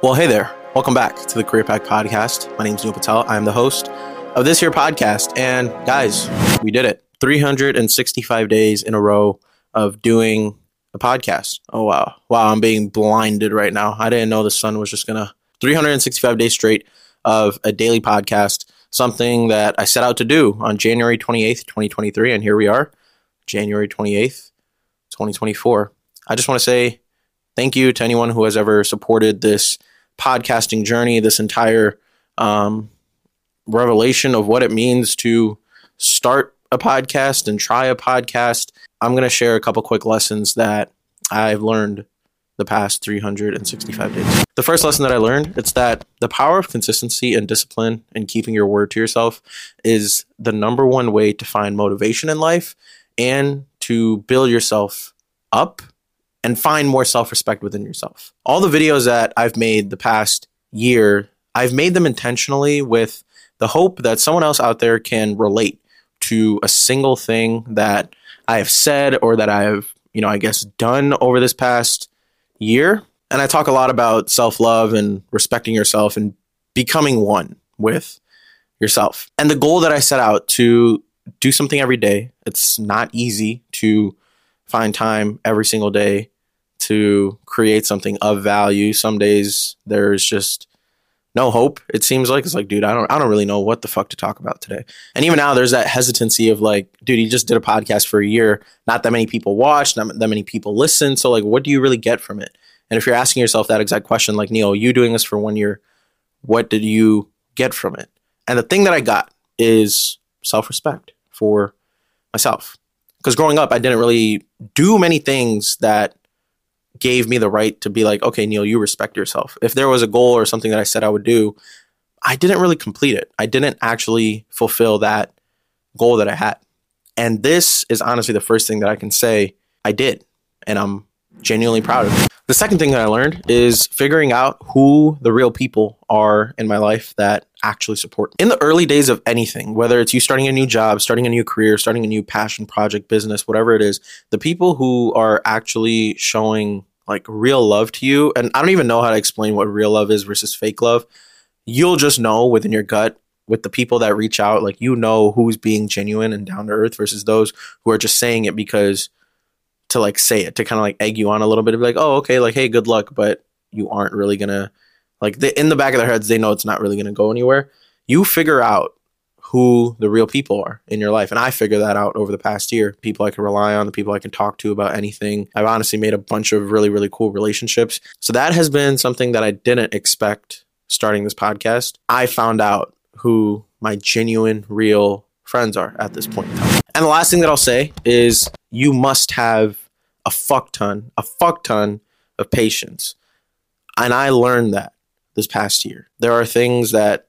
Well, hey there. Welcome back to the Career Pack Podcast. My name is Neil Patel. I am the host of this here podcast. And guys, we did it. 365 days in a row of doing a podcast. Oh, wow. Wow, I'm being blinded right now. I didn't know the sun was just going to 365 days straight of a daily podcast, something that I set out to do on January 28th, 2023. And here we are, January 28th, 2024. I just want to say thank you to anyone who has ever supported this podcasting journey, this entire um, revelation of what it means to start a podcast and try a podcast. I'm going to share a couple quick lessons that I've learned the past 365 days. The first lesson that I learned it's that the power of consistency and discipline and keeping your word to yourself is the number one way to find motivation in life and to build yourself up and find more self-respect within yourself. All the videos that I've made the past year, I've made them intentionally with the hope that someone else out there can relate to a single thing that I have said or that I have, you know, I guess done over this past year. And I talk a lot about self love and respecting yourself and becoming one with yourself. And the goal that I set out to do something every day, it's not easy to find time every single day to create something of value. Some days there's just no hope. It seems like it's like, dude, I don't, I don't really know what the fuck to talk about today. And even now, there's that hesitancy of like, dude, you just did a podcast for a year. Not that many people watched, not that many people listen. So like, what do you really get from it? And if you're asking yourself that exact question, like Neil, you doing this for one year, what did you get from it? And the thing that I got is self-respect for myself. Because growing up, I didn't really do many things that gave me the right to be like, okay, Neil, you respect yourself. If there was a goal or something that I said I would do, I didn't really complete it. I didn't actually fulfill that goal that I had. And this is honestly the first thing that I can say I did. And I'm genuinely proud of. The second thing that I learned is figuring out who the real people are in my life that actually support me. In the early days of anything, whether it's you starting a new job, starting a new career, starting a new passion project, business, whatever it is, the people who are actually showing like real love to you, and I don't even know how to explain what real love is versus fake love. You'll just know within your gut with the people that reach out, like you know who's being genuine and down to earth versus those who are just saying it because to like say it, to kind of like egg you on a little bit, be like, oh, okay, like, hey, good luck, but you aren't really gonna like in the back of their heads, they know it's not really gonna go anywhere. You figure out who the real people are in your life. And I figured that out over the past year. People I can rely on, the people I can talk to about anything. I've honestly made a bunch of really, really cool relationships. So that has been something that I didn't expect starting this podcast. I found out who my genuine, real friends are at this point. And the last thing that I'll say is you must have a fuck ton, a fuck ton of patience. And I learned that this past year. There are things that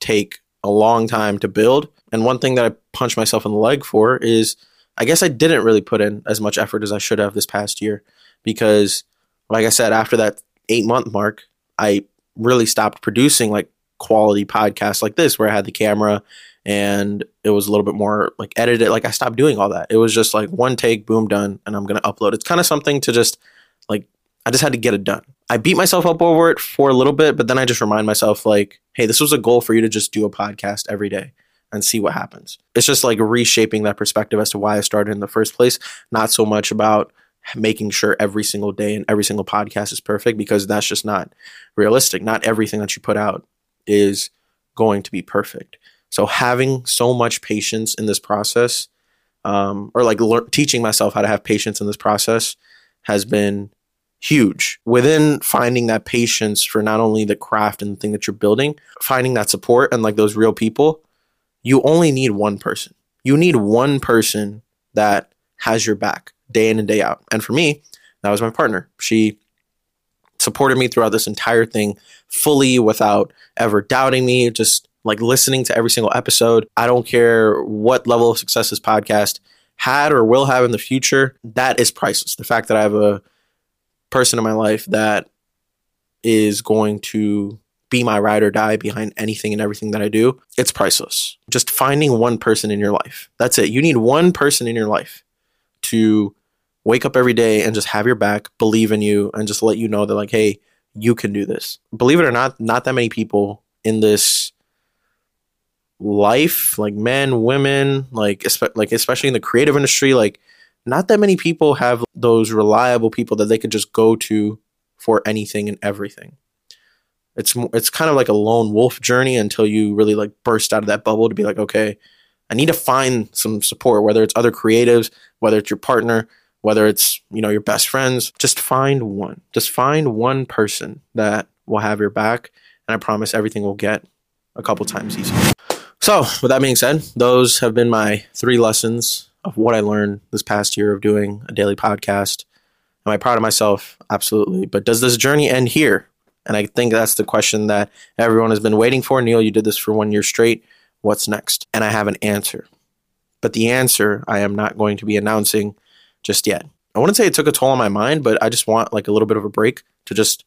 take a long time to build. And one thing that I punch myself in the leg for is I guess I didn't really put in as much effort as I should have this past year because, like I said, after that eight month mark, I really stopped producing like quality podcasts like this where I had the camera and it was a little bit more like edited. Like I stopped doing all that. It was just like one take, boom, done, and I'm gonna upload. It's kind of something to just like I just had to get it done. I beat myself up over it for a little bit, but then I just remind myself like, hey, this was a goal for you to just do a podcast every day and see what happens. It's just like reshaping that perspective as to why I started in the first place, not so much about making sure every single day and every single podcast is perfect because that's just not realistic. Not everything that you put out is going to be perfect. So having so much patience in this process, um, or like le- teaching myself how to have patience in this process, has been huge. Within finding that patience for not only the craft and the thing that you're building, finding that support and like those real people, you only need one person. You need one person that has your back day in and day out. And for me, that was my partner. She supported me throughout this entire thing fully without ever doubting me, just like listening to every single episode. I don't care what level of success this podcast had or will have in the future. That is priceless. The fact that I have a person in my life that is going to be my ride or die behind anything and everything that I do, it's priceless. Just finding one person in your life. That's it. You need one person in your life to wake up every day and just have your back, believe in you, and just let you know that, like, hey, you can do this. Believe it or not, not that many people in this life, like men, women, like like especially in the creative industry, like not that many people have those reliable people that they could just go to for anything and everything. It's it's kind of like a lone wolf journey until you really like burst out of that bubble to be like, okay, I need to find some support, whether it's other creatives, whether it's your partner, whether it's you know your best friends. Just find one. Just find one person that will have your back and i promise everything will get a couple times easier so with that being said those have been my three lessons of what i learned this past year of doing a daily podcast. Am i proud of myself? Absolutely. But does this journey end here? And i think that's the question that everyone has been waiting for. Neil you did this for one year straight. What's next? And i have an answer. But the answer i am not going to be announcing just yet. I wouldn't say it took a toll on my mind, but I just want like a little bit of a break to just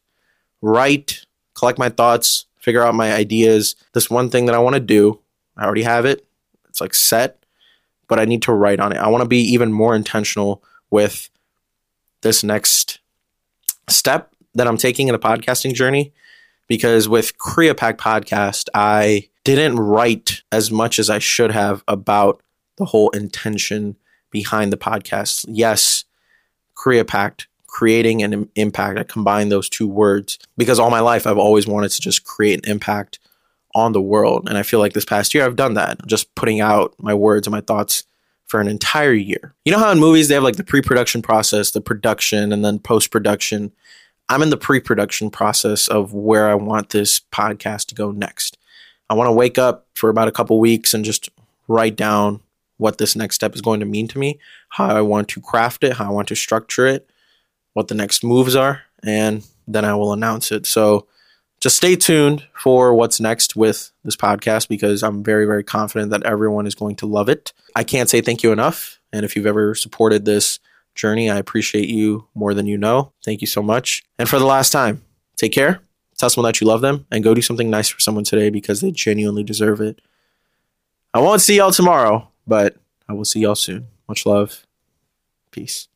write, collect my thoughts, figure out my ideas. This one thing that I want to do, I already have it. It's like set, but I need to write on it. I want to be even more intentional with this next step that I'm taking in the podcasting journey because with Korea Pack podcast, I didn't write as much as I should have about the whole intention behind the podcast. Yes, Korea creating an impact. I combine those two words because all my life I've always wanted to just create an impact on the world. And I feel like this past year I've done that, just putting out my words and my thoughts for an entire year. You know how in movies they have like the pre production process, the production, and then post production? I'm in the pre production process of where I want this podcast to go next. I want to wake up for about a couple weeks and just write down what this next step is going to mean to me, how I want to craft it, how I want to structure it, what the next moves are, and then I will announce it. So just stay tuned for what's next with this podcast because I'm very, very confident that everyone is going to love it. I can't say thank you enough. And if you've ever supported this journey, I appreciate you more than you know. Thank you so much. And for the last time, take care, tell someone that you love them, and go do something nice for someone today because they genuinely deserve it. I won't see y'all tomorrow, but I will see y'all soon. Much love. Peace.